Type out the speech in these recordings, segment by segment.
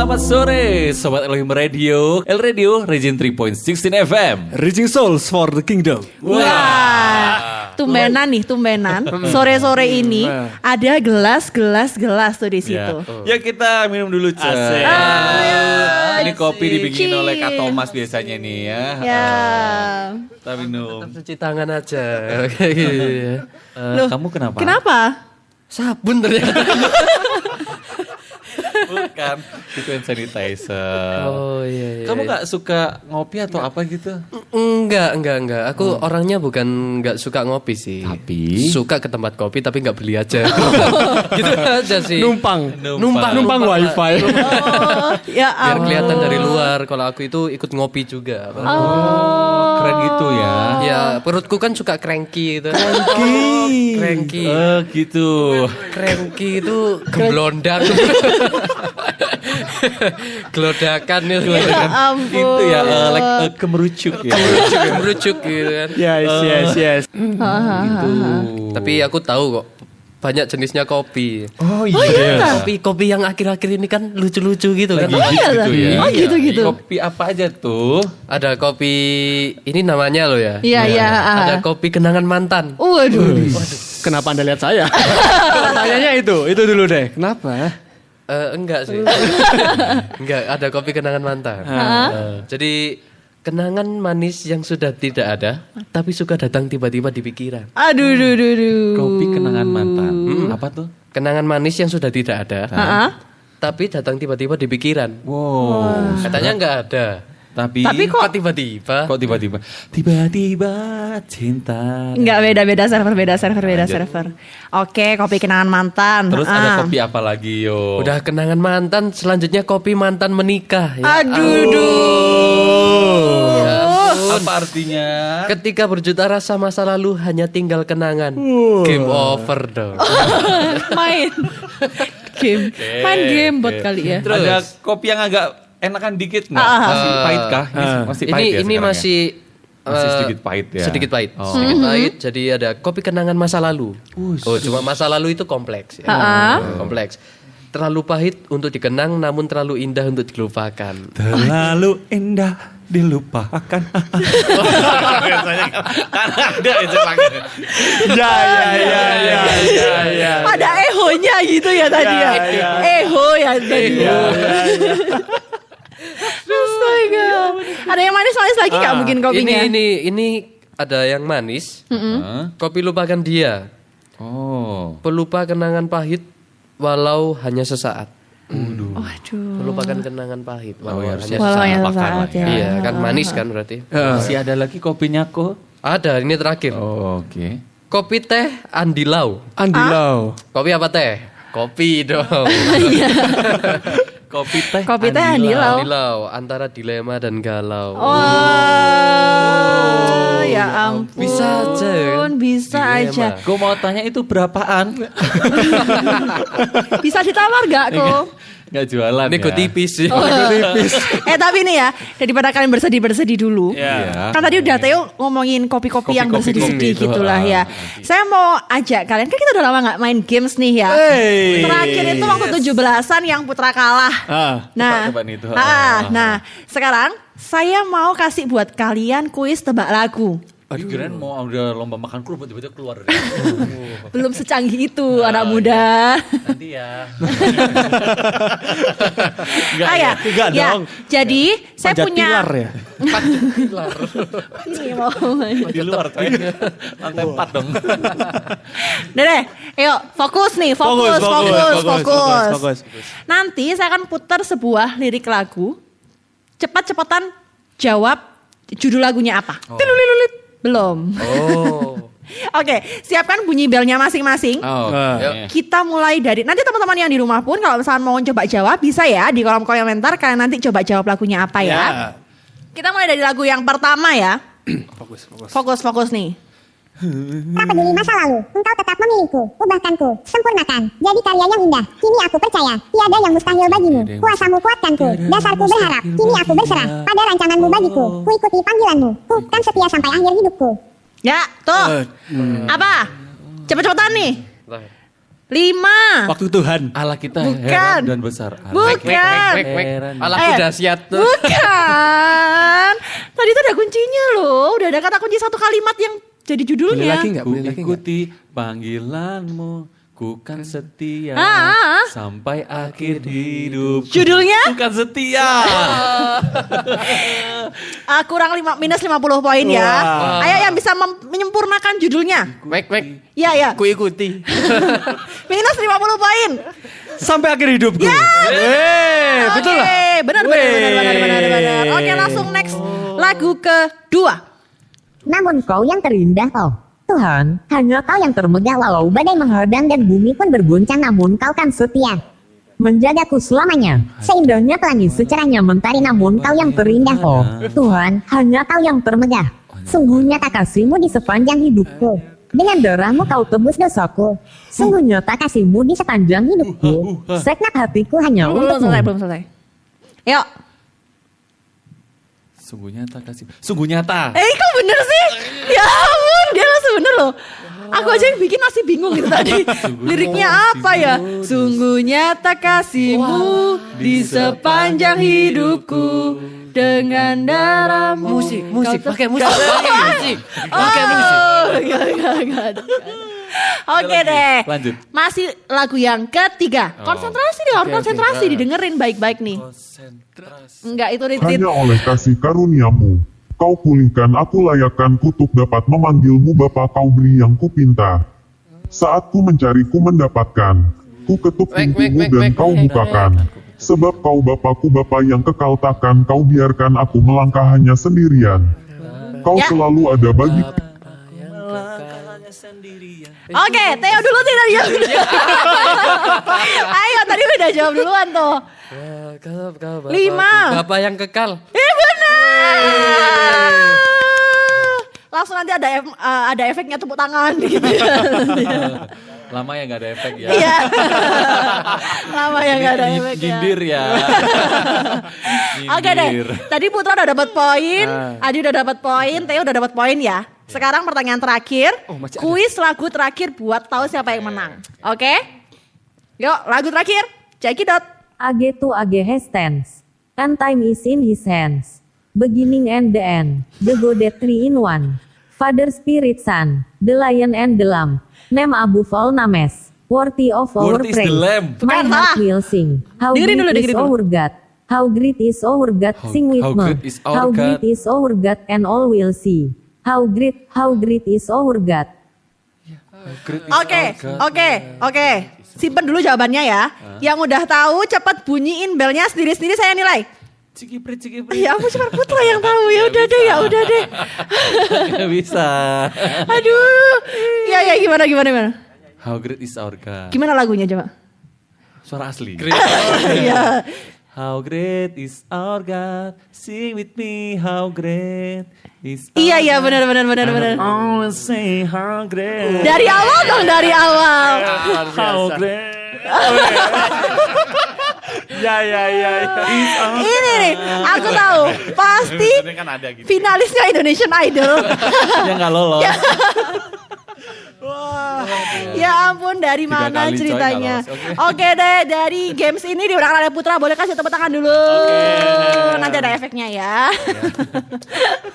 Selamat sore Sobat Elohim Radio El Radio Region 3.16 FM Reaching souls for the kingdom. Wah, tumbenan nih, tumbenan. Sore-sore ini ada gelas-gelas gelas tuh di situ. Ya kita minum dulu Cek Asik. Ah, Ini kopi dibikin oleh Kak Thomas biasanya nih ya Ya. Kita minum Cuci tangan aja. Ya. Loh, Kamu kenapa? Kenapa? Sabun ternyata. Bukan Itu hand sanitizer Oh iya iya. Kamu gak suka ngopi atau apa gitu? Enggak, enggak, enggak. Aku orangnya bukan enggak suka ngopi sih. Tapi? suka ke tempat kopi tapi enggak beli aja. gitu aja sih. Numpang. Numpang, Numpang wifi. Oh, ya Biar kelihatan dari luar kalau aku itu ikut ngopi juga. Oh, keren gitu ya Ya, perutku kan suka cranky gitu. Cranky. cranky. Oh gitu Cranky itu gemblondang. Gelodakan itu. Ya ampun. Itu ya eh, like eh, kemerucuk ya Merucuk gitu kan. Yes, yes, yes. Gitu Tapi aku tahu kok banyak jenisnya kopi. Oh Oh iya. Kopi kopi yang akhir-akhir ini kan lucu-lucu gitu kan. Oh iya. gitu ya Oh gitu-gitu. Kopi apa aja tuh? Ada kopi ini namanya loh ya. Iya, iya. ah. Ada kopi kenangan mantan. Waduh. Kenapa anda lihat saya? Pertanyaannya itu, itu dulu deh. Kenapa? Eh, enggak sih. enggak, ada kopi kenangan mantan. Eh, jadi kenangan manis yang sudah tidak ada tapi suka datang tiba-tiba di pikiran. Aduh, duh, duh, duh. Kopi kenangan mantan. Apa tuh? Kenangan manis yang sudah tidak ada Ah, tapi datang tiba-tiba di pikiran. Wow. Katanya enggak ada. Tapi, Tapi kok- tiba-tiba? kok tiba-tiba tiba-tiba cinta. Enggak beda-beda server, beda server, beda server. Oke, kopi kenangan mantan. Terus Ah. ada kopi apa lagi yo? Udah kenangan mantan, selanjutnya kopi mantan menikah. Ya Aduh, duh. Ya ampun. Apa artinya? Ketika berjuta rasa masa lalu hanya tinggal kenangan. Game over dong. main game main game buat kali ya Terus. Ada kopi yang agak enakan dikit nggak? Ah, ah. Masih pahit kah? Ini Ah. masih ini pahit ya ini ya? masih Masih eh, sedikit pahit ya? Sedikit pahit. Oh. Sedikit pahit. Jadi ada kopi kenangan masa lalu. Oh, cuma masa lalu itu kompleks ya. Kompleks. Terlalu pahit untuk dikenang namun terlalu indah untuk dilupakan. Terlalu indah dilupakan. Biasanya kan kan ada itu. Ya, ya, ya, ya, ya, ya. ada ehonya gitu ya tadi ya, eho ya tadi ya Astaga. Ada yang manis-manis lagi nggak mungkin kopinya? Ini ini ini ada yang manis. Hah? Kopi lupakan dia. Oh. Pelupa kenangan pahit walau hanya sesaat. Waduh. Melupakan kenangan pahit walau ya, hanya harusnya Walau sesaat. ya. Iya, kan manis kan berarti. Masih ada lagi kopinya kok. Ada, ini terakhir. Oh, oke. Kopi teh Andilau. Andi Lau. Kopi apa teh? Kopi dong. Kopi teh. Kopi teh Andilau. Andilau antara dilema dan galau. Oh, ya ampun. Bisa aja kan? Bisa Dilema. aja. Gue mau tanya itu berapaan? Bisa ditawar gak kok? Nggak jualan Ini ya? gue tipis sih. eh tapi nih ya, daripada kalian bersedih-bersedih dulu. Iya. Kan tadi udah Theo ngomongin kopi-kopi yang bersedih-sedih itu, gitulah ah, ya. Saya mau ajak kalian, kan kita udah lama nggak main games nih ya. Hey. Terakhir itu waktu 17-an yang putra kalah. Ah. Nah, itu. ah, nah sekarang saya mau kasih buat kalian kuis tebak lagu. Aduh. Kirain mau udah lomba makan kerupuk tiba-tiba keluar. Belum secanggih itu anak muda. Nanti ya. ah ya, Enggak ya. dong. Jadi saya Panjat punya pilar ya. Ini mau. Di luar coy. Lantai empat dong. Deh, ayo fokus nih, fokus, fokus, fokus, fokus, fokus, fokus. Nanti saya akan putar sebuah lirik lagu. Cepat-cepatan jawab judul lagunya apa. Tilulilulit. Belum. Oh. Oke, siapkan bunyi belnya masing-masing. Oh, Ah. oke. Kita mulai dari nanti teman-teman yang di rumah pun kalau misalnya mau coba jawab bisa ya di kolom komentar kalian nanti coba jawab lagunya apa ya. Ya. Kita mulai dari lagu yang pertama ya. Fokus, fokus. Fokus fokus nih. Tak peduli masa lalu, engkau tetap memilihku, ubahkanku, sempurnakan, jadi karya yang indah. Kini aku percaya, tiada yang mustahil bagimu. Kuasamu kuatkanku, dasarku berharap, kini aku berserah pada rancanganmu bagiku. Ku ikuti panggilanmu, ku kan setia sampai akhir hidupku. Ya, tuh. Eh, Apa? Cepet-cepetan nih. Lima. Waktu Tuhan. Allah kita Bukan. heran dan besar. Allah Bukan. Alatku Eh, dahsyat. Bukan. Tadi tuh ada kuncinya loh. Udah ada kata kunci satu kalimat yang jadi judulnya. lagi nggak? Ku ikuti panggilanmu, ku kan setia Ah, ah, ah. sampai akhir hidup. Judulnya? Bukan setia. Ah, kurang lima, minus 50 poin ya. Ayo yang bisa mem- menyempurnakan judulnya. Wek, wek. Iya, ya. Ku ikuti. Minus 50 poin. Sampai akhir hidupku. Eh, betul lah. Oke, benar benar benar benar benar benar. Oke, langsung next lagu kedua. Namun kau yang terindah kau. Tuhan, hanya kau yang termegah walau badai menghadang dan bumi pun berguncang namun kau kan setia. Menjagaku selamanya. Seindahnya pelangi secerahnya mentari namun kau yang terindah kau. Tuhan, hanya kau yang termegah. Sungguh nyata kasihmu di sepanjang hidupku. Dengan darahmu kau tebus dosaku. Sungguh nyata kasihmu di sepanjang hidupku. Segenap hatiku hanya Belum selesai, untukmu. belum selesai. Yuk. Sungguh nyata kasih. Sungguh nyata. Eh, kok bener sih? Ya ampun, dia langsung bener loh. Aku aja yang bikin masih bingung gitu tadi. Liriknya apa ya? Sungguh nyata kasihmu di sepanjang hidupku dengan darahmu. Musik, musik, pakai musik. Pakai musik. Pakai musik. Oh, enggak, enggak, enggak. Oke deh. Lanjut. Masih lagu yang ketiga. Konsentrasi deh, harus konsentrasi didengerin baik-baik nih. Konsentrasi. Enggak itu retreat. Hanya oleh kasih karuniamu, kau pulihkan aku layakkan kutuk dapat memanggilmu Bapa kau beri yang kupinta. Saat ku mencari ku mendapatkan, ku ketuk pintumu wek, dan wek. kau bukakan. Sebab kau Bapakku Bapa yang kekal takkan kau biarkan aku melangkah hanya sendirian. Kau Ya. selalu ada bagi Oke, Teo dulu tidak jawab dulu. Ayo, tadi udah jawab duluan tuh. Ya, Bapak. Lima. Bapak yang kekal. Eh benar. Langsung nanti ada eh, ada efeknya tepuk tangan gitu. Lama ya nggak ada efek ya. Iya. Lama ya nggak ada Nyindir- efeknya. Nyindir ya. Oke deh. Tadi Putra udah dapat poin, Adi udah dapat poin, Teo udah dapat poin ya. Sekarang pertanyaan terakhir, ada. kuis lagu terakhir buat tahu siapa yang menang. Oke? Yuk, lagu terakhir. Cekidot. Age to Age has tense. And time is in his hands. Beginning and the end. The Godhead three in one. Father Spirit Son. The Lion and the Lamb. Name above all names. Worthy of our Worthy is the praise. Lamb. My heart will sing. How Dengerin great dulu, is dulu. our God. How great is our God. How- Sing with how me. great is our How God. great is our God and all will see. How great, how great is our God. Great is Oke, oke, oke. Simpen dulu jawabannya ya. Yang udah tahu cepat bunyiin belnya sendiri-sendiri saya nilai. Cikiprit, cikiprit. Ya aku cuma Putra yang tahu. Ya udah deh, ya udah deh. Nggak bisa. Aduh. Ya ya gimana gimana gimana. How great is our God. Gimana lagunya coba? Suara asli. Iya. How great is our God. Sing with me. How great is our Iya iya benar benar benar benar. always say how great. Dari awal dong dari awal. How great. Ya ya ya. Ini nih, aku tahu pasti kan ada gitu. finalisnya Indonesian Idol. Ya nggak lolos. ya ampun, dari Tiga mana kali, coy, ceritanya? lolos. Oke deh, dari games ini diulang oleh Putra boleh kasih tepuk tangan dulu. Nanti ada efeknya ya.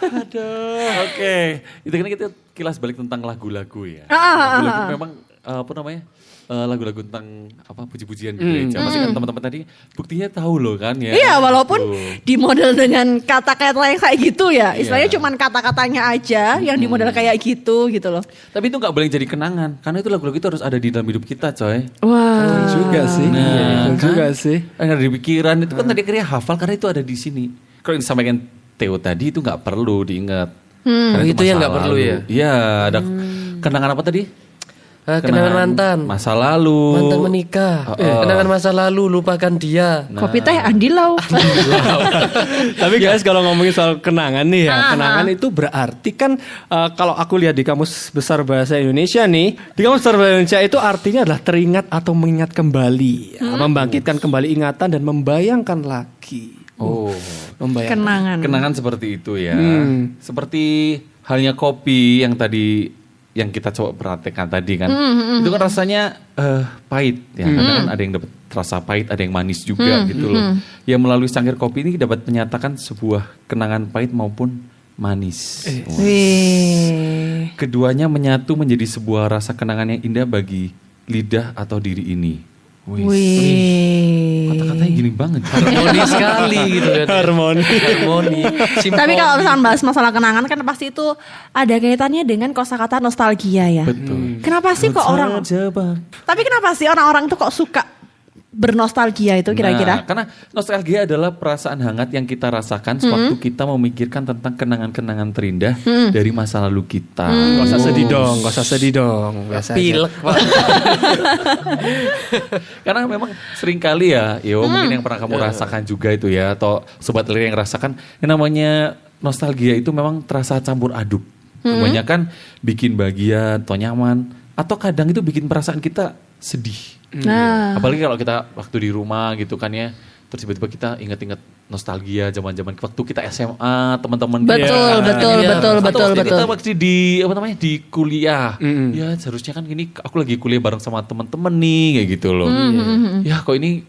Aduh, oke. Itu kan kita kilas balik tentang lagu-lagu ya. Ah, ah, ah, Lagu-lagu ah. memang eh, apa namanya? Eh, lagu-lagu tentang apa puji-pujian di gereja. Masih kan teman-teman tadi buktinya tahu loh kan ya. Hmm. Iya, walaupun Tuh. di model dengan kata-kata yang kayak gitu ya. Istilahnya Iya. cuman kata-katanya aja yang di model kayak gitu gitu loh. Tapi itu nggak boleh jadi kenangan karena itu lagu-lagu itu harus ada di dalam hidup kita, coy. Wah. juga sih. Nah, Itu kan? juga sih. Ada di pikiran itu kan tadi akhirnya hafal karena itu ada di sini. Kalau yang disampaikan Theo tadi itu nggak perlu diingat. Hmm. Karena Oh, itu yang nggak perlu ya? Iya, ada kenangan apa tadi? Ah, kenangan mantan. Masa lalu. Mantan menikah. Oh, Eh, oh. Kenangan masa lalu, lupakan dia. Kopi teh Andi Lau. Tapi guys kalau ngomongin soal kenangan nih ya, Ah, kenangan itu berarti kan eh, kalau aku lihat di kamus besar bahasa Indonesia nih, di kamus besar bahasa Indonesia itu artinya adalah teringat atau mengingat kembali, ya, membangkitkan kembali ingatan dan membayangkan lagi. Oh. Membayangkan. Kenangan. Kenangan seperti itu ya. Hmm. Seperti halnya kopi yang tadi yang kita coba perhatikan tadi kan, Hmm, itu kan rasanya eh, pahit ya. Kadang kan ada yang dapat rasa pahit, ada yang manis juga Hmm, gitu loh. Ya melalui cangkir kopi ini dapat menyatakan sebuah kenangan pahit maupun manis. Eh. Wih. Keduanya menyatu menjadi sebuah rasa kenangan yang indah bagi lidah atau diri ini. Wih. Wih. Kata-katanya gini banget. Harmoni sekali gitu kan. Harmoni. Harmoni. Simfoni. Tapi kalau misalnya bahas masalah kenangan kan pasti itu ada kaitannya dengan kosakata nostalgia ya. Betul. Kenapa sih kok orang. Tapi kenapa sih orang-orang tuh kok suka bernostalgia itu kira-kira? Nah, karena nostalgia adalah perasaan hangat yang kita rasakan sewaktu kita memikirkan tentang kenangan-kenangan terindah dari masa lalu kita. Gak usah sedih dong, gak usah sedih dong. Biasa aja. pilek. Karena memang sering kali ya, yo mungkin yang pernah kamu rasakan juga itu ya, atau sobat lirik yang rasakan, yang namanya nostalgia itu memang terasa campur aduk. Kebanyakan bikin bahagia atau nyaman, atau kadang itu bikin perasaan kita sedih. Nah, Apalagi kalau kita waktu di rumah gitu kan ya, terus tiba-tiba kita inget-inget nostalgia zaman-zaman waktu kita SMA, teman-teman betul, kita. betul, Iya. betul, Atau betul, betul. Kita waktu di apa namanya di kuliah, ya seharusnya kan gini aku lagi kuliah bareng sama teman-teman nih kayak gitu loh. Hmm, Ya kok ini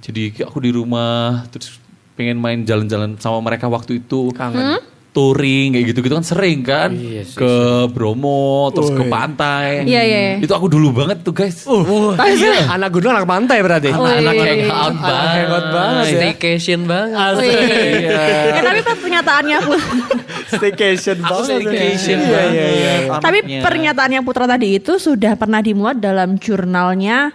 jadi aku di rumah terus pengen main jalan-jalan sama mereka waktu itu. Kangen. Touring kayak gitu-gitu kan sering kan Iya sih, ke Bromo terus ke pantai. Iya, iya, iya. Itu aku dulu banget tuh guys. Uh, iya. anak gunung anak pantai berarti. Anak Wih. hangout banget. hangout banget ya. Staycation banget. Wih. Iya. Eh, tapi pernyataannya Put- Staycation Aku banget. staycation Iya, banget. iya, iya. tapi Anaknya. pernyataannya Putra tadi itu sudah pernah dimuat dalam jurnalnya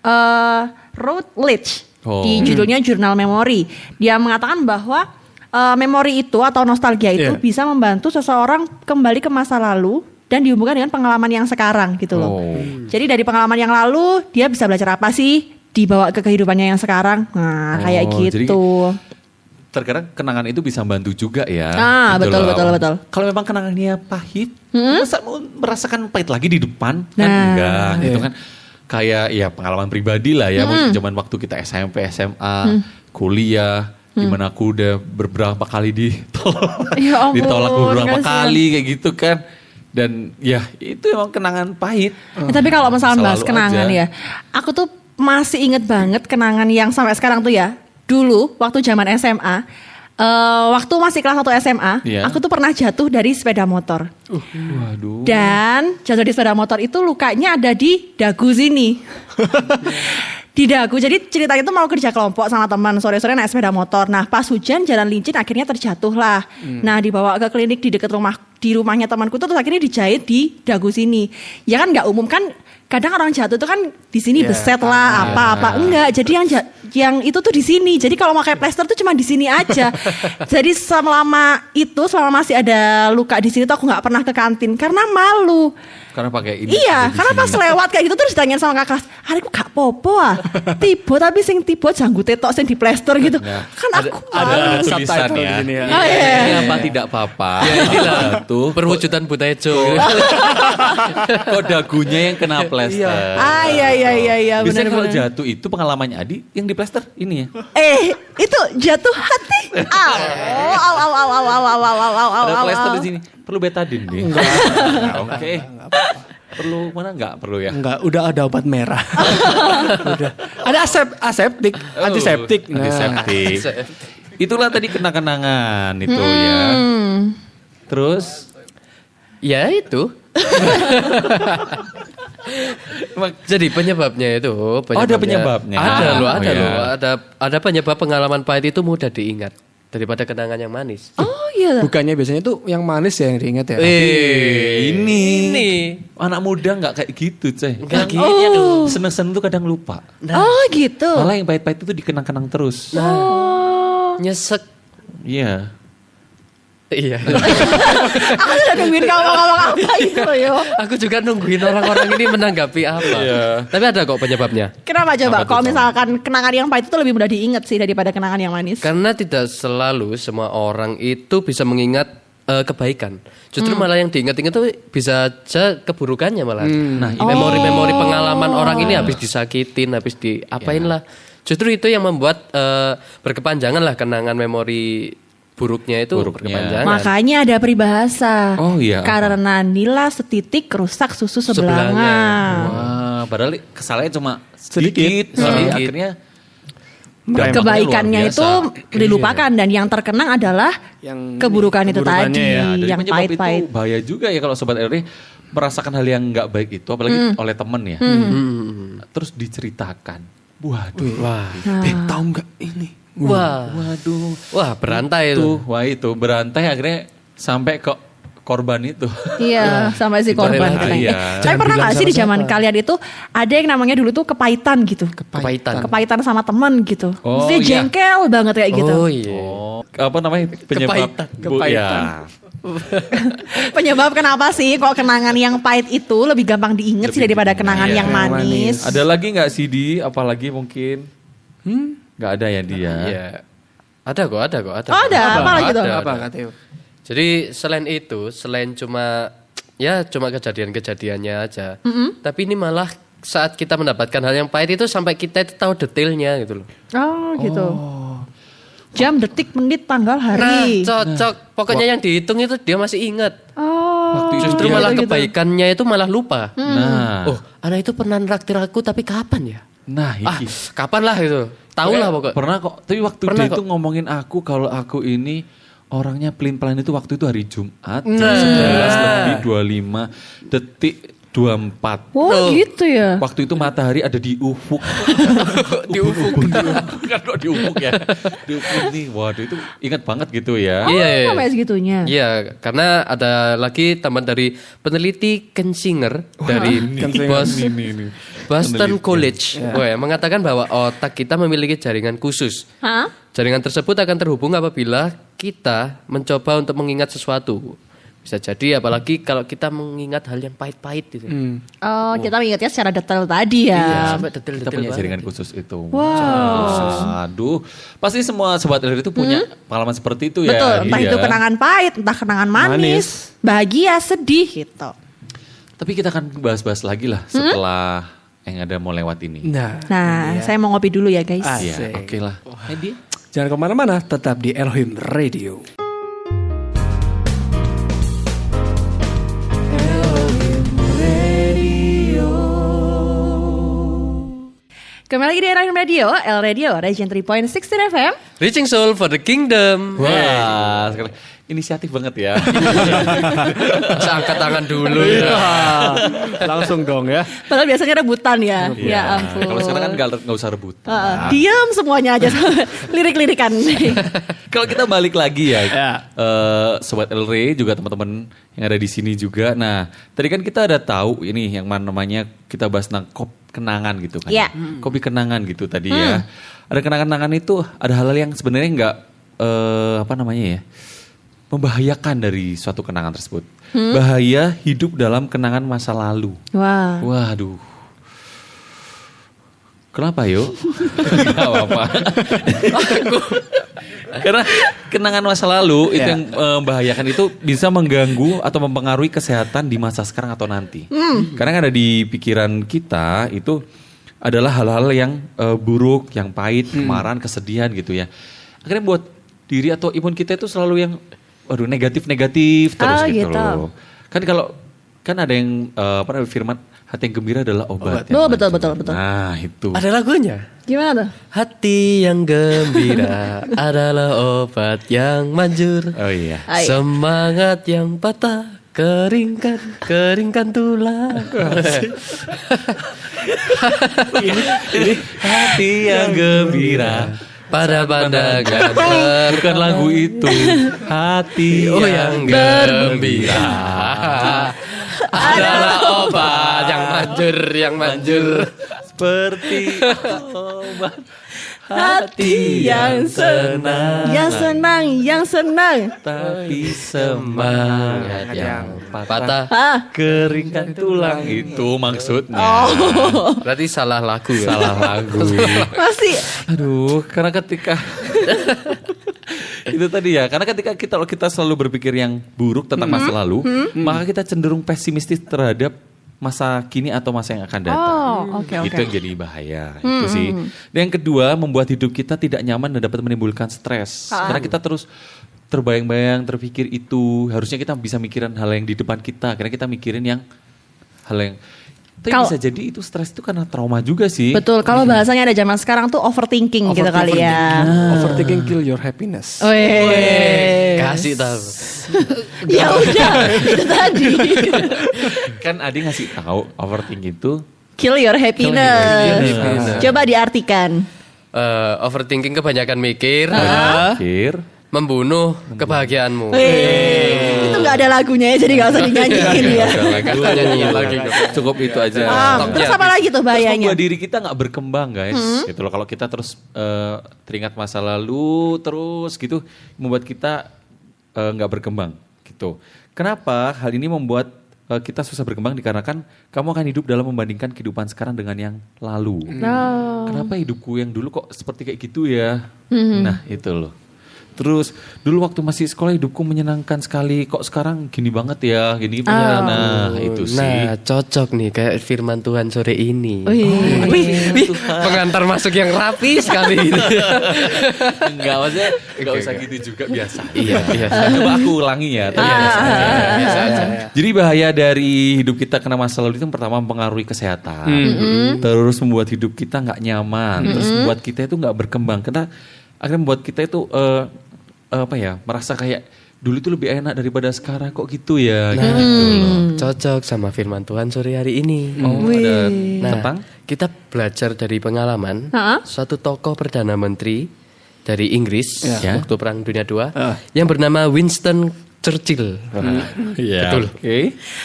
eh Routledge Oh. di judulnya Jurnal Memori. Dia mengatakan bahwa eh, memori itu atau nostalgia itu Iya. bisa membantu seseorang kembali ke masa lalu dan dihubungkan dengan pengalaman yang sekarang gitu loh. Oh. Jadi dari pengalaman yang lalu dia bisa belajar apa sih dibawa ke kehidupannya yang sekarang. Nah, kayak Oh, jadi- gitu. terkadang kenangan itu bisa membantu juga ya. Ah, Gitu betul, loh. betul, betul. Kalau memang kenangannya pahit, masa mau merasakan pahit lagi di depan? Kan Nah. enggak, gitu kan. Kayak ya pengalaman pribadi lah ya, mungkin zaman waktu kita SMP, SMA, kuliah, di mana aku udah beberapa kali ditolak, Ya ampun, ditolak beberapa kasihan. kali kayak gitu kan. Dan ya itu emang kenangan pahit. Ya, tapi kalau misalnya bahas Selalu kenangan aja. ya, aku tuh masih inget banget kenangan yang sampai sekarang tuh ya. Dulu waktu zaman SMA, eh, waktu masih kelas 1 SMA, Iya. aku tuh pernah jatuh dari sepeda motor. Waduh. Dan jatuh di sepeda motor itu lukanya ada di dagu sini. di dagu. Jadi ceritanya tuh mau kerja kelompok sama teman sore-sore naik sepeda motor. Nah pas hujan jalan licin akhirnya terjatuh lah. Nah dibawa ke klinik di dekat rumah di rumahnya temanku tuh terus akhirnya dijahit di dagu sini. Ya kan nggak umum kan. Kadang orang jatuh tuh kan di sini beset lah apa-apa enggak. Jadi yang yang itu tuh di sini. Jadi kalau pakai plester tuh cuma di sini aja. Jadi selama itu selama masih ada luka di sini tuh aku nggak pernah ke kantin karena malu. Karena pakai ini. Iya, ada karena pas lewat kayak gitu terus ditanyain sama kakak kelas, "Arek gak popo ah." Tiba tapi sing tiba janggut tok sing di plester gitu. Nah, kan ada, aku ada malu. tulisan Subtitle ya. di sini ya. Oh, iya. Ini apa tidak apa-apa. Ya inilah Tuh. perwujudan Butejo. Kok dagunya yang kena plester. Ah iya iya iya iya benar. Biasanya kalau jatuh itu pengalamannya Adi yang di plester ini ya. Eh, itu jatuh hati. Au, au, au, au, au, au, au, au, au, au, au, Ada plester di sini. Perlu betadin nih. Enggak. Oke. Perlu mana enggak perlu ya? Enggak, udah ada obat merah. udah. Ada asep, aseptik, Oh, antiseptik. Nah. Antiseptik. Itulah tadi kenang-kenangan itu ya. Hmm. Terus ya itu. Jadi penyebabnya itu. ada penyebabnya. Ada loh, Oh, ada ya. loh. Ada ada penyebab pengalaman pahit itu mudah diingat daripada kenangan yang manis. Oh iya. Bukannya biasanya tuh yang manis ya yang diingat ya. Eh, ini. Ini. Anak muda nggak kayak gitu, Ceh. Enggak Kan gitu. Seneng-seneng tuh kadang lupa. Oh gitu. Malah yang pahit-pahit itu dikenang-kenang terus. Oh. Nyesek. Iya. Iya. Aku udah nungguin kamu ngomong apa gitu loh yo. Aku juga nungguin orang-orang ini menanggapi apa. Iya. Tapi ada kok penyebabnya. Kenapa coba? Kalau misalkan kenangan yang pahit itu lebih mudah diingat sih daripada kenangan yang manis. Karena tidak selalu semua orang itu bisa mengingat eh, kebaikan. Justru Hmm. malah yang diingat-ingat itu bisa aja keburukannya malah. Nah, Oh. memori-memori pengalaman orang ini habis disakitin, habis diapain Ya. lah. Justru itu yang membuat eh, berkepanjangan lah kenangan memori buruknya itu Buruknya. berkepanjangan. Makanya ada peribahasa. Oh, iya? Karena nila setitik rusak susu Sebelangan. sebelangan. Wah, padahal kesalahnya cuma sedikit, Sedikit. tapi Sedikit. akhirnya dampaknya Kebaikannya itu biasa. dilupakan dan yang terkenang adalah Yang keburukan itu tadi, ya. Jadi yang penyebab pahit-pahit. itu bahaya juga ya kalau sobat LR merasakan hal yang nggak baik itu, apalagi Hmm. oleh temen ya. Terus diceritakan, waduh, Wah, Eh, tahu nggak ini? Wah, waduh, wah berantai itu, itu. wah itu berantai akhirnya sampai ke korban itu. Iya, sampai si korban. Iya. Eh, Tapi Jangan pernah nggak sih di zaman siapa. kalian itu ada yang namanya dulu tuh kepahitan gitu? Kepahitan. Kepahitan sama temen gitu. Oh, dia iya. jengkel banget kayak gitu. Oh iya. Oh, apa namanya penyebab? Kepahitan. Bu, ya. Penyebab kenapa sih kok kenangan yang pahit itu lebih gampang diinget sih daripada kenangan Iya, yang yang manis. Ada lagi nggak sih di? Apalagi mungkin? Nggak ada ya dia. Iya. Ada kok, ada kok, ada. Oh, ada? Apa lagi tuh? Ada, Apa Theo? Jadi selain itu, selain cuma ya cuma kejadian-kejadiannya aja, tapi ini malah saat kita mendapatkan hal yang pahit itu sampai kita itu tahu detailnya gitu loh. Oh gitu. Jam, detik, menit, tanggal, Nah, hari. cocok. Pokoknya yang dihitung itu dia masih ingat. Oh. Waktu itu Justru malah gitu. kebaikannya itu malah lupa. Nah, Oh, anak itu pernah naktir aku tapi kapan ya? nah Ah, kapan lah itu? Tahu lah pokok. Pernah kok. Tapi waktu Pernah dia itu ngomongin aku kalau aku ini orangnya pelin-pelan itu waktu itu hari Jumat jam Nah. 11 lebih 25 detik 24. Oh gitu ya. Waktu itu matahari ada di ufuk. di ufuk. kan kok di ufuk ya. Di ufuk nih. Waduh itu ingat banget gitu ya. Iya, iya. Sampai segitunya. Iya, karena ada lagi tambahan dari peneliti Ken Singer dari Bos- Ini, ini. Boston Peneliti. College Wah, mengatakan bahwa otak kita memiliki jaringan khusus. Hah? Jaringan tersebut akan terhubung apabila kita mencoba untuk mengingat sesuatu. Bisa jadi apalagi kalau kita mengingat hal yang pahit-pahit gitu. Oh, kita mengingatnya secara detail tadi ya. Iya, sampai Kita detail-detail punya banget. jaringan khusus itu. Wow. Aduh, pasti semua sobat LR itu punya pengalaman seperti itu ya. Betul, entah Iya. itu kenangan pahit, entah kenangan manis, Manis. bahagia, sedih gitu. Tapi kita akan bahas-bahas lagi lah setelah yang ada mau lewat ini. Nah, Nah, saya mau ngopi dulu ya guys. Iya, Asik. oke lah. Hendi. jangan ke mana-mana, tetap di Elohim Radio. Kembali lagi di Rahim Radio, L Radio, Region 3.16 FM. Reaching Soul for the Kingdom. Wah, sekali. inisiatif banget ya. Masa angkat tangan dulu ya. Langsung dong ya. Padahal biasanya rebutan ya. Iya. Ya ampun. Kalau sekarang kan nggak nggak usah rebut. Heeh, diam semuanya aja lirik-lirikan. Kalau kita balik lagi ya, Ya. eh, sobat Elre juga teman-teman yang ada di sini juga. Nah, tadi kan kita ada tahu ini yang mana namanya kita bahas tentang kop kenangan gitu kan. Ya. Kopi kenangan gitu tadi ya. Ada kenangan-kenangan itu ada hal-hal yang sebenarnya nggak eh, apa namanya ya membahayakan dari suatu kenangan tersebut. Bahaya hidup dalam kenangan masa lalu. Wah. Waduh. Kenapa yuk? Gak apa-apa. Karena kenangan masa lalu itu Ya. yang eh, membahayakan itu bisa mengganggu atau mempengaruhi kesehatan di masa sekarang atau nanti. Karena yang ada di pikiran kita itu adalah hal-hal yang eh, buruk, yang pahit, kemarahan, kesedihan gitu ya. Akhirnya buat diri atau imun kita itu selalu yang waduh negatif-negatif terus Oh, gitu, gitu. loh. Kan kalau kan ada yang eh, apa namanya firman hati yang gembira adalah obat. yang Oh, betul, betul, betul. Nah, itu. Ada lagunya. Gimana tuh? Hati yang gembira adalah obat yang manjur. Oh iya. Ay. Semangat yang patah keringkan keringkan tulang. Hati yang gembira. Pada pandangan Bukan lagu itu. Hati Oh yang yang gembira adalah obat yang manjur yang manjur seperti obat. Hati yang senang, yang senang, yang senang. Tapi semangat yang patah. Ah, keringkan tulang itu maksudnya. Oh. Berarti salah lagu ya. Salah lagu. masih Aduh, karena ketika itu tadi ya, karena ketika kita kalau kita selalu berpikir yang buruk tentang masa lalu, maka kita cenderung pesimistis terhadap masa kini atau masa yang akan datang. Oh, oke. Itu yang jadi bahaya. Itu sih. Dan yang kedua, membuat hidup kita tidak nyaman dan dapat menimbulkan stres. Karena kita terus terbayang-bayang, terpikir itu. Harusnya kita bisa mikirin hal yang di depan kita. Karena kita mikirin yang hal yang tapi Kalau- bisa jadi itu stres itu karena trauma juga sih. Betul, kalau bahasanya ada zaman sekarang tuh overthinking gitu kali ya. Overthinking kill your happiness. Weh. Kasih tahu. Ya udah, itu tadi. kan Adi ngasih tahu overthinking itu Kill your happiness. happiness. Coba diartikan. Eh, overthinking kebanyakan mikir, pikir membunuh kebahagiaanmu. Itu nggak ada lagunya ya, jadi nggak usah dinyanyiin ya. Kan tak nyanyiin lagi cukup itu aja. Ah, terus apa lagi tuh Terus bahayanya? membuat diri kita nggak berkembang guys, gitu loh. Kalau kita terus eh, teringat masa lalu terus gitu, membuat kita eh, nggak berkembang gitu. Kenapa hal ini membuat eh, kita susah berkembang dikarenakan kamu akan hidup dalam membandingkan kehidupan sekarang dengan yang lalu. Oh. Kenapa hidupku yang dulu kok seperti kayak gitu ya? Nah itu loh. Terus dulu waktu masih sekolah hidupku menyenangkan sekali. Kok sekarang gini banget ya, gini banget. Nah itu sih. Nah, cocok nih kayak firman Tuhan sore ini. Wih. Wih, wih, pengantar masuk yang rapi sekali ini. Enggak maksudnya enggak usah gitu juga biasa. Iya, iya. Coba aku ulangi ya. Tadi biasa aja. Biasa aja. Jadi bahaya dari hidup kita kena masa lalu itu yang pertama mempengaruhi kesehatan, terus membuat hidup kita nggak nyaman, terus membuat kita itu nggak berkembang. Karena akhirnya membuat kita itu eh, eh, apa ya merasa kayak dulu itu lebih enak daripada sekarang kok gitu ya. Nah, gitu loh. cocok sama firman Tuhan sore hari ini. Oh, ada Nah, tentang kita belajar dari pengalaman Ha-ha. suatu tokoh perdana menteri dari Inggris Ya. waktu Perang Dunia II yang bernama Winston Churchill. Iya. Betul. Oke.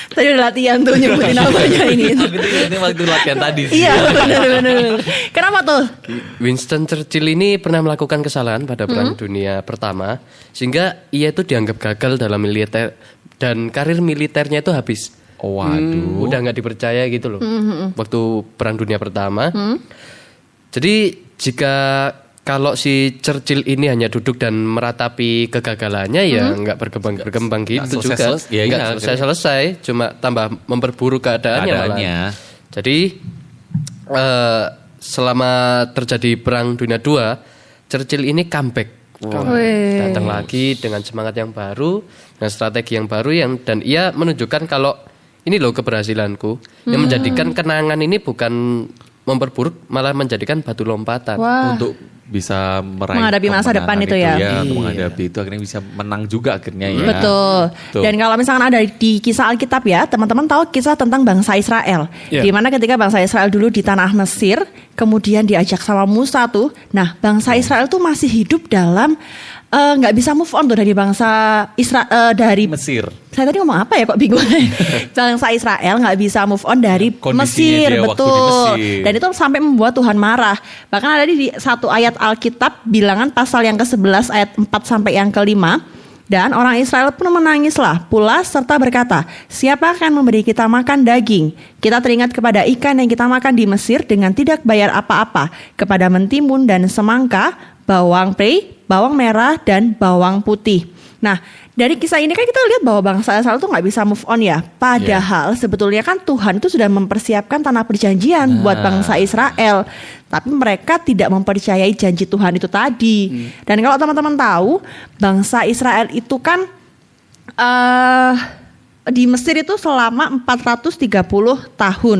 Tadi udah latihan tuh nyebutin namanya ini. Ini waktu latihan tadi sih. Iya benar-benar. Kenapa tuh? Winston Churchill ini pernah melakukan kesalahan pada Perang Dunia Pertama sehingga ia itu dianggap gagal dalam militer dan karir militernya itu habis. Oh, waduh. Udah nggak dipercaya gitu loh. Waktu Perang Dunia Pertama. Jadi jika kalau si Churchill ini hanya duduk dan meratapi kegagalannya ya nggak berkembang berkembang gitu juga. selesai-selesai. Ya, nggak iya, selesai selesai, cuma tambah memperburuk keadaannya. malah. Keadaannya. Jadi eh, selama terjadi Perang Dunia II, Churchill ini comeback. Wih. Datang lagi dengan semangat yang baru, dengan strategi yang baru yang dan ia menunjukkan kalau ini loh keberhasilanku yang menjadikan kenangan ini bukan memperburuk malah menjadikan batu lompatan. Wah. untuk bisa meraih Menghadapi masa depan itu ya. untuk Iya. menghadapi itu akhirnya bisa menang juga akhirnya ya. Betul. Tuh. Dan kalau misalkan ada di kisah Alkitab ya, teman-teman tahu kisah tentang bangsa Israel. Iya. Di mana ketika bangsa Israel dulu di tanah Mesir, kemudian diajak sama Musa tuh. Nah, bangsa Israel tuh masih hidup dalam eh, nggak bisa move on tuh dari bangsa Israel dari Mesir. saya tadi ngomong apa ya kok bingung bangsa Israel nggak bisa move on dari Kondisinya Mesir dia waktu di betul Mesir. dan itu sampai membuat Tuhan marah bahkan ada di satu ayat Alkitab bilangan pasal yang ke-11 ayat 4 sampai yang ke-5 dan orang Israel pun menangislah pula serta berkata, siapa akan memberi kita makan daging? Kita teringat kepada ikan yang kita makan di Mesir dengan tidak bayar apa-apa, kepada mentimun dan semangka, bawang prei, bawang merah, dan bawang putih. Nah, dari kisah ini kan kita lihat bahwa bangsa Israel tuh nggak bisa move on ya. Padahal sebetulnya kan Tuhan itu sudah mempersiapkan tanah perjanjian buat bangsa Israel. Tapi mereka tidak mempercayai janji Tuhan itu tadi. Dan kalau teman-teman tahu, bangsa Israel itu kan eh di Mesir itu selama 430 tahun.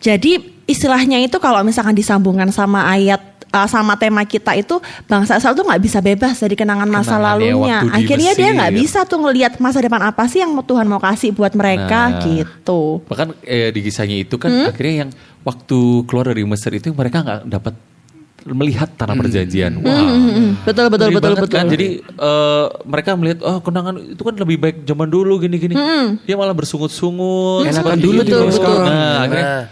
Jadi istilahnya itu kalau misalkan disambungkan sama ayat uh, sama tema kita itu bangsa Israel tuh nggak bisa bebas dari kenangan masa Kenangannya lalunya. waktu di Akhirnya dia nggak bisa tuh ngelihat masa depan apa sih yang Tuhan mau kasih buat mereka Nah. gitu. Bahkan eh, di kisahnya itu kan Hmm? akhirnya yang waktu keluar dari Mesir itu mereka nggak dapat melihat tanah perjanjian. Wah. Hmm, betul betul betul banget betul. Kan? Jadi eh, mereka melihat oh kenangan itu kan lebih baik zaman dulu gini-gini. Dia malah bersungut-sungut. Enakan seperti dulu itu. dibanding sekarang. Nah, akhirnya Nah.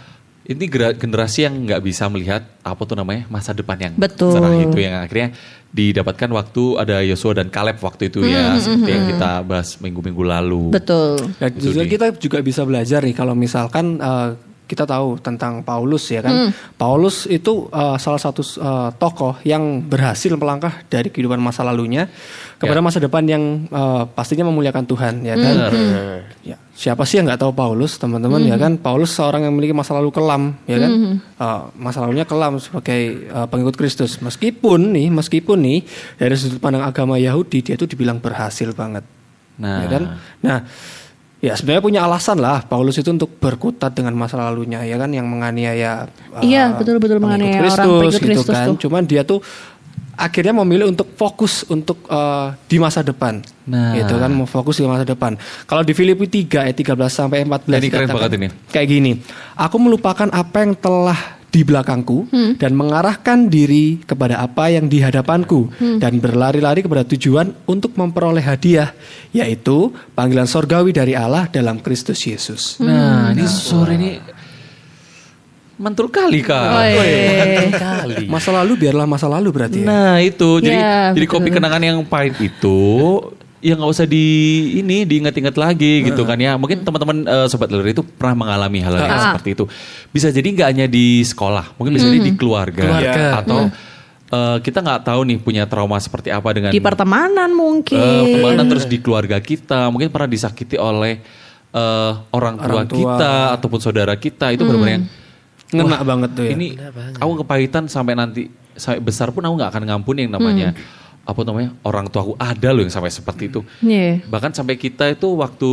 Ini generasi yang nggak bisa melihat apa tuh namanya masa depan yang Betul. cerah itu yang akhirnya didapatkan waktu ada Yosua dan Kaleb waktu itu ya seperti yang kita bahas minggu-minggu lalu. Betul. Ya, juga kita juga bisa belajar nih kalau misalkan eh, kita tahu tentang Paulus ya kan. Paulus itu uh, salah satu uh, tokoh yang berhasil melangkah dari kehidupan masa lalunya kepada masa depan yang uh, pastinya memuliakan Tuhan ya kan. Ya, siapa sih yang nggak tahu Paulus teman-teman ya kan? Paulus seorang yang memiliki masa lalu kelam ya kan. Uh, masa lalunya kelam sebagai uh, pengikut Kristus. Meskipun nih, meskipun nih dari sudut pandang agama Yahudi dia itu dibilang berhasil banget. Nah, Ya kan? Nah, ya sebenarnya punya alasan lah Paulus itu untuk berkutat dengan masa lalunya ya kan yang menganiaya uh, Iya, betul-betul pengikut menganiaya orang pengikut gitu Kristus kan. tuh. Cuman dia tuh akhirnya memilih untuk fokus untuk uh, di masa depan. Nah. Gitu kan mau fokus di masa depan. Kalau di Filipi 3 ayat 13 sampai 14 Ini keren banget ini. Kayak gini. Aku melupakan apa yang telah di belakangku Hmm. dan mengarahkan diri kepada apa yang di hadapanku Hmm. dan berlari-lari kepada tujuan untuk memperoleh hadiah yaitu panggilan sorgawi dari Allah dalam Kristus Yesus. nah ini sore ini mantul kali kak. Oh, iya. Kali. Masa lalu biarlah masa lalu berarti ya. Nah itu jadi Ya, jadi betul. kopi kenangan yang pahit itu ya nggak usah di ini diingat-ingat lagi gitu kan ya. Mungkin teman-teman eh, sobat lelir itu pernah mengalami hal yang Ah. seperti itu. Bisa jadi nggak hanya di sekolah, mungkin bisa jadi di keluarga, Keluarga. atau eh, kita nggak tahu nih punya trauma seperti apa dengan Di pertemanan mungkin. eh, pertemanan terus di keluarga kita, mungkin pernah disakiti oleh eh, orang tua Orang tua. kita ataupun saudara kita itu benar-benar yang Ngena banget tuh ya. ini aku kepahitan sampai nanti sampai besar pun aku nggak akan ngampuni yang namanya apa namanya orang tuaku ada loh yang sampai seperti itu. Iya. Bahkan sampai kita itu waktu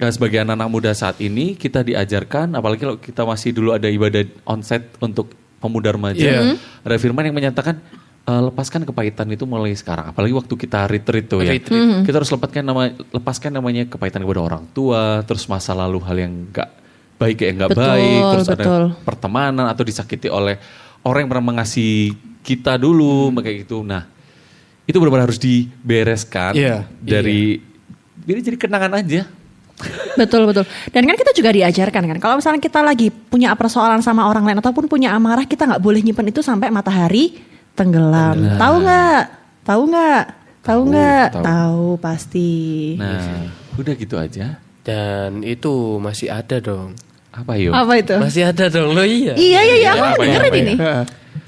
eh, sebagai anak-anak muda saat ini kita diajarkan apalagi kalau kita masih dulu ada ibadah onset untuk pemuda remaja. Iya. Ada firman yang menyatakan eh, lepaskan kepahitan itu mulai sekarang. Apalagi waktu kita retreat tuh ya. Retreat. Kita harus lepaskan nama lepaskan namanya kepahitan kepada orang tua, terus masa lalu hal yang enggak baik ya enggak Betul, baik, terus betul. ada pertemanan atau disakiti oleh orang yang pernah mengasihi kita dulu kayak gitu. Nah, itu benar-benar harus dibereskan Iya, dari ini jadi kenangan aja. Betul betul. Dan kan kita juga diajarkan kan, kalau misalnya kita lagi punya persoalan sama orang lain ataupun punya amarah, kita nggak boleh nyimpen itu sampai matahari tenggelam. Tahu nggak? Tahu nggak? Tahu nggak? tahu. Tahu pasti. Nah, udah gitu aja. Dan itu masih ada dong. Apa yuk? Apa itu? Masih ada dong lo iya. Iya iya iya, aku Apa ya, dengerin apa ya? ini.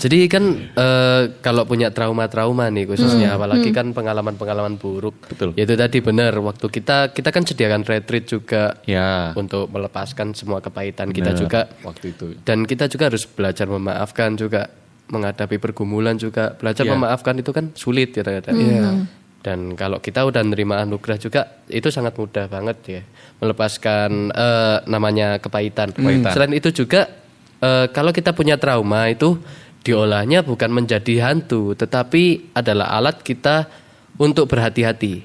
Jadi kan eh, kalau punya trauma-trauma nih Hmm. khususnya apalagi kan pengalaman-pengalaman buruk. Betul. Ya itu tadi benar waktu kita kita kan sediakan retreat juga Ya. untuk melepaskan semua kepahitan kita Benar, juga. waktu itu. Dan kita juga harus belajar memaafkan juga menghadapi pergumulan juga. Belajar Iya. memaafkan itu kan sulit ya ternyata. Dan kalau kita udah nerima anugerah juga itu sangat mudah banget ya melepaskan eh, namanya kepahitan. Selain itu juga eh, kalau kita punya trauma itu diolahnya bukan menjadi hantu, tetapi adalah alat kita untuk berhati-hati.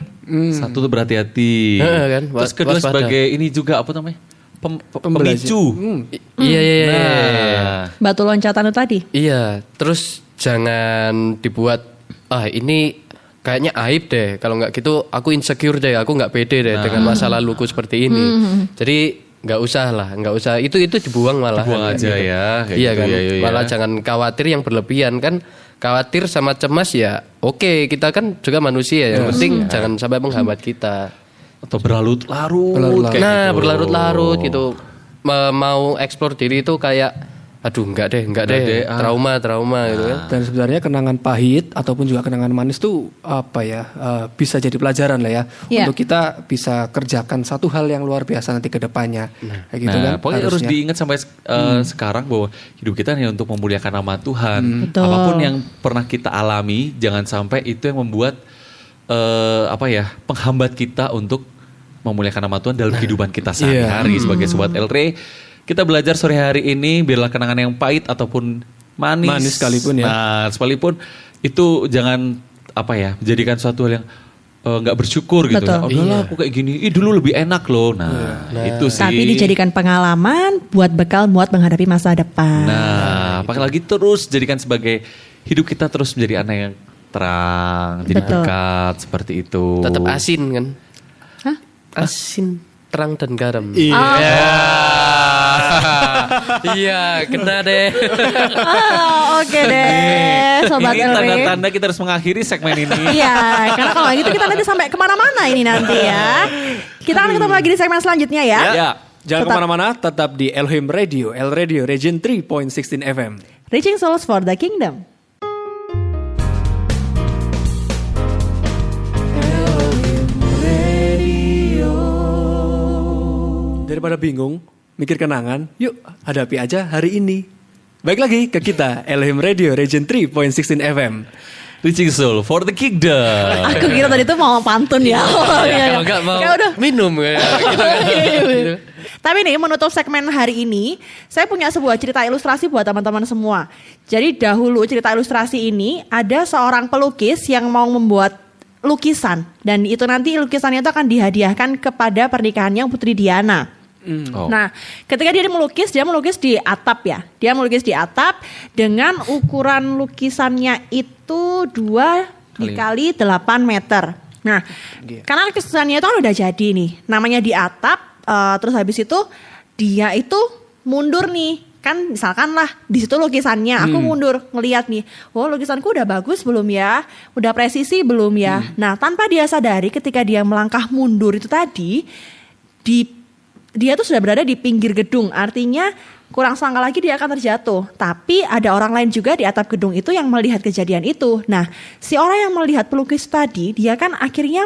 Satu tuh berhati-hati. Heeh, kan, Terus kedua waspada. sebagai ini juga apa namanya? Pem, pemicu. I- Iya iya iya. Nah, Batu loncatan itu tadi. Iya, terus jangan dibuat ah ini kayaknya aib deh. Kalau nggak gitu aku insecure deh, aku nggak pede deh dengan masa laluku seperti ini. Jadi nggak usah lah, nggak usah. Itu itu dibuang malah. Dibuang aja ya, kayak Iya gitu kan. ya, iya, iya. Malah jangan khawatir yang berlebihan kan. Khawatir sama cemas ya, oke kita kan juga manusia ya. Yang penting jangan sampai menghambat kita. atau berlarut-larut Berlarut-larut. kayak Nah, gitu. berlarut-larut gitu. Ma- Mau eksplor diri itu kayak aduh enggak deh, enggak, Enggak deh. deh, ah. Trauma, trauma gitu kan. Dan sebenarnya kenangan pahit ataupun juga kenangan manis tuh apa ya eh, bisa jadi pelajaran lah ya Iya. untuk kita bisa kerjakan satu hal yang luar biasa nanti ke depannya. Kayak gitu nah, kan. pokoknya harus harusnya. diingat sampai uh, sekarang bahwa hidup kita hanya untuk memuliakan nama Tuhan. Betul. Apa pun yang pernah kita alami, jangan sampai itu yang membuat uh, apa ya penghambat kita untuk memuliakan nama Tuhan dalam kehidupan kita sehari-hari sebagai sobat Elre. Kita belajar sore hari ini biarlah kenangan yang pahit ataupun manis. Manis sekalipun ya. Nah, sekalipun itu jangan apa ya menjadikan suatu hal yang eh, nggak bersyukur gitu. Betul. Oh, udahlah aku kayak gini. Ih dulu lebih enak loh. Nah, itu sih. Tapi dijadikan pengalaman buat bekal buat menghadapi masa depan. Nah, pakai lagi terus jadikan sebagai hidup kita terus menjadi anak yang terang, jadi Betul. dekat seperti itu. Tetap asin kan? Hah? Asin, terang dan garam. Iya. Iya, kena deh. Ah, Oke deh, sobat Ini tanda-tanda kita harus mengakhiri segmen ini. Iya, karena kalau gitu kita nanti sampai ke mana-mana ini nanti ya. Kita akan ketemu lagi di segmen selanjutnya ya. Ya. Jangan Tetap ke mana-mana, tetap di Elhim Radio, El Radio Region 3.16 FM. Reaching Souls for the Kingdom. Daripada bingung, mikir kenangan, yuk hadapi aja hari ini. Baik lagi ke kita, Elhim Radio Region 3.16 FM. Reaching Soul for the Kingdom. Aku kira tadi tuh mau pantun ya. Oh, iya, iya. Kalau mau Kayak udah. minum ya, gitu kan. Gitu. Tapi nih menutup segmen hari ini, saya punya sebuah cerita ilustrasi buat teman-teman semua. Jadi dahulu cerita ilustrasi ini ada seorang pelukis yang mau membuat lukisan dan itu nanti lukisannya itu akan dihadiahkan kepada pernikahannya Putri Diana. Oh. Nah, ketika dia melukis, dia melukis di atap ya. Dia melukis di atap dengan ukuran lukisannya itu 2 dikali 8 meter. Nah, karena lukisannya itu kan udah jadi nih. Namanya di atap, eh, terus habis itu dia itu mundur nih. Kan misalkan lah di situ lukisannya, aku mundur ngeliat nih, oh lukisanku udah bagus belum ya, udah presisi belum ya. Nah tanpa dia sadari ketika dia melangkah mundur itu tadi, di dia tuh sudah berada di pinggir gedung, artinya kurang sangka lagi dia akan terjatuh. Tapi ada orang lain juga di atap gedung itu yang melihat kejadian itu. Nah, si orang yang melihat pelukis tadi, dia kan akhirnya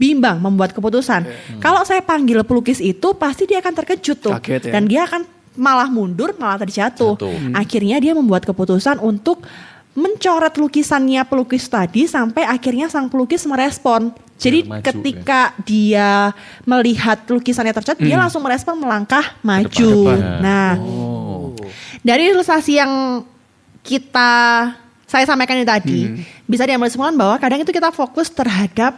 bimbang membuat keputusan. Kalau saya panggil pelukis itu, pasti dia akan terkejut tuh, Kaget ya. dan dia akan malah mundur, malah terjatuh. Jatuh. Akhirnya dia membuat keputusan untuk mencoret lukisannya pelukis tadi sampai akhirnya sang pelukis merespon. Jadi maju, ketika dia melihat lukisannya tercat, dia langsung merespon melangkah maju. depan. Nah, Oh. dari ilustrasi yang kita saya sampaikan tadi, bisa diambil kesimpulan bahwa kadang itu kita fokus terhadap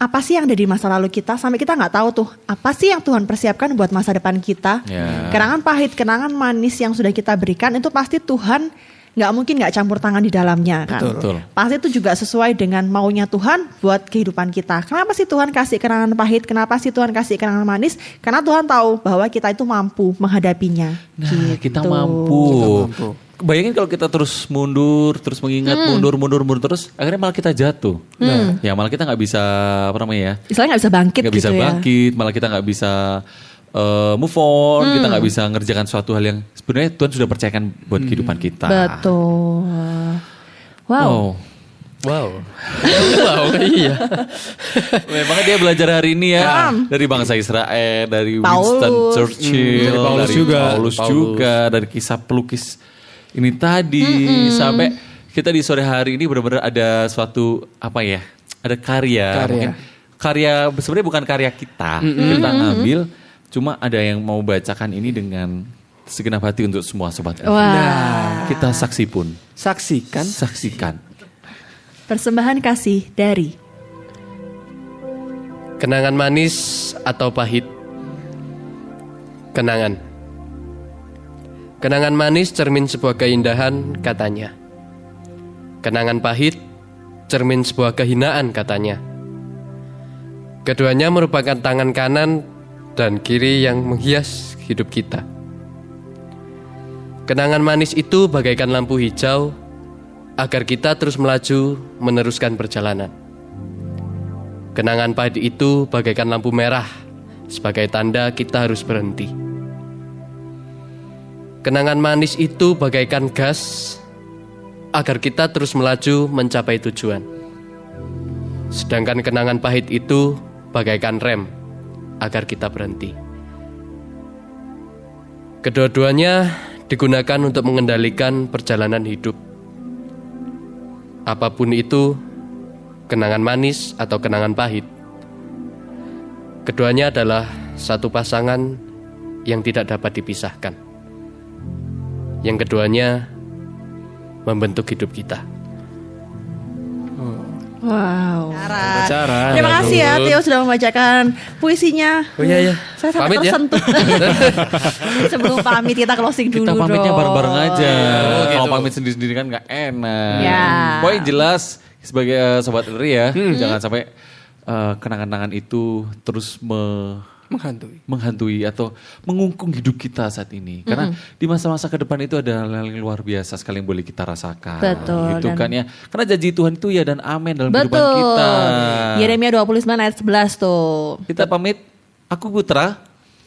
apa sih yang ada di masa lalu kita sampai kita nggak tahu tuh apa sih yang Tuhan persiapkan buat masa depan kita. Ya. Kenangan pahit, kenangan manis yang sudah kita berikan itu pasti Tuhan nggak mungkin nggak campur tangan di dalamnya kan. Betul. Pasti itu juga sesuai dengan maunya Tuhan buat kehidupan kita. Kenapa sih Tuhan kasih kenangan pahit? Kenapa sih Tuhan kasih kenangan manis? Karena Tuhan tahu bahwa kita itu mampu menghadapinya. Nah, kita Gitu. mampu. mampu. Bayangin kalau kita terus mundur, terus mengingat Hmm. mundur, mundur, mundur terus, akhirnya malah kita jatuh. Ya malah kita nggak bisa apa namanya ya, Istilahnya nggak bisa bangkit nggak gitu bisa ya. bangkit, malah kita nggak bisa eh, move on, kita Hmm. nggak bisa ngerjakan suatu hal yang sebenarnya Tuhan sudah percayakan buat kehidupan kita. Betul. Wow. Oh. Wow. wow, iya. Memangnya dia belajar hari ini ya dari bangsa Israel, dari Paulus. Winston Churchill, dari Paulus dari juga. Paulus Paulus. juga, dari kisah pelukis ini tadi sampai kita di sore hari ini benar-benar ada suatu apa ya? Ada karya, Karya. mungkin karya sebenarnya bukan karya kita, kita ngambil, cuma ada yang mau bacakan ini dengan segenap hati untuk semua sobat. Wah. Kita saksi pun, Saksikan saksikan. Persembahan kasih dari Kenangan manis atau pahit? Kenangan. Kenangan manis cermin sebuah keindahan, katanya. Kenangan pahit cermin sebuah kehinaan, katanya. Keduanya merupakan tangan kanan dan kiri yang menghias hidup kita. Kenangan manis itu bagaikan lampu hijau agar kita terus melaju meneruskan perjalanan. Kenangan pahit itu bagaikan lampu merah sebagai tanda kita harus berhenti. Kenangan manis itu bagaikan gas agar kita terus melaju mencapai tujuan. Sedangkan kenangan pahit itu bagaikan rem agar kita berhenti. Kedua-duanya digunakan untuk mengendalikan perjalanan hidup. Apa pun itu, kenangan manis atau kenangan pahit. Keduanya adalah satu pasangan yang tidak dapat dipisahkan. Yang keduanya membentuk hidup kita. Wow. Cara. Terima kasih ya Theo sudah membacakan puisinya. Oh iya, iya. Saya sampai Pamit ya. tersentuh. Sebelum pamit kita closing dulu Kita pamitnya bareng-bareng aja. Oh, Kalau gitu. pamit sendiri-sendiri kan nggak enak. Ya. Pokoknya jelas sebagai eh, sobat Eri ya, Hmm. jangan sampai eh, kenangan-kenangan itu terus me- menghantui. menghantui atau mengungkung hidup kita saat ini. Karena di masa-masa ke depan itu ada hal yang luar biasa sekali yang boleh kita rasakan. Betul, Gitu dan- kan ya. Karena janji Tuhan itu ya dan amin dalam kehidupan Betul. kita. Yeremia 29 ayat 11 tuh. Kita pamit. Aku Putra.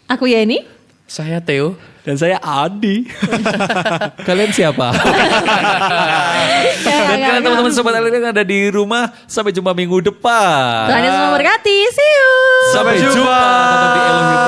Aku Yeni. Saya Theo. Dan saya Adi. Kalian siapa? Dan kalian teman-teman sobat LR yang ada di rumah, sampai jumpa minggu depan. Tuhan Yesus memberkati. See you. Sampai jumpa. Tetap di Elohim